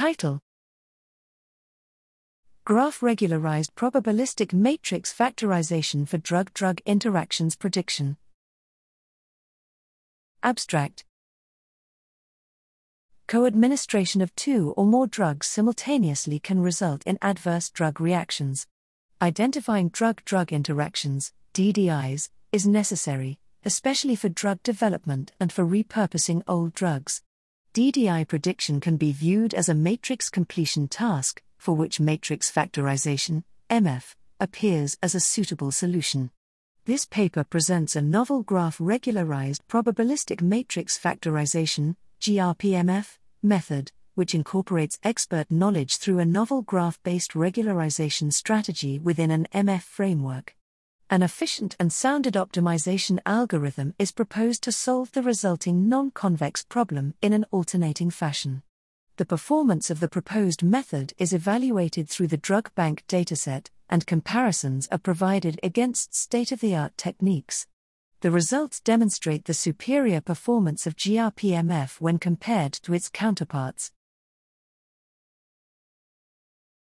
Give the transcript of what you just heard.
Title Graph Regularized Probabilistic Matrix Factorization for Drug Drug Interactions Prediction. Abstract Co administration of two or more drugs simultaneously can result in adverse drug reactions. Identifying drug drug interactions, DDIs, is necessary, especially for drug development and for repurposing old drugs. DDI prediction can be viewed as a matrix completion task, for which matrix factorization, MF, appears as a suitable solution. This paper presents a novel graph regularized probabilistic matrix factorization, GRPMF, method, which incorporates expert knowledge through a novel graph based regularization strategy within an MF framework. An efficient and sounded optimization algorithm is proposed to solve the resulting non convex problem in an alternating fashion the performance of the proposed method is evaluated through the DrugBank dataset, and comparisons are provided against state of the art techniques. The results demonstrate the superior performance of GRPMF when compared to its counterparts.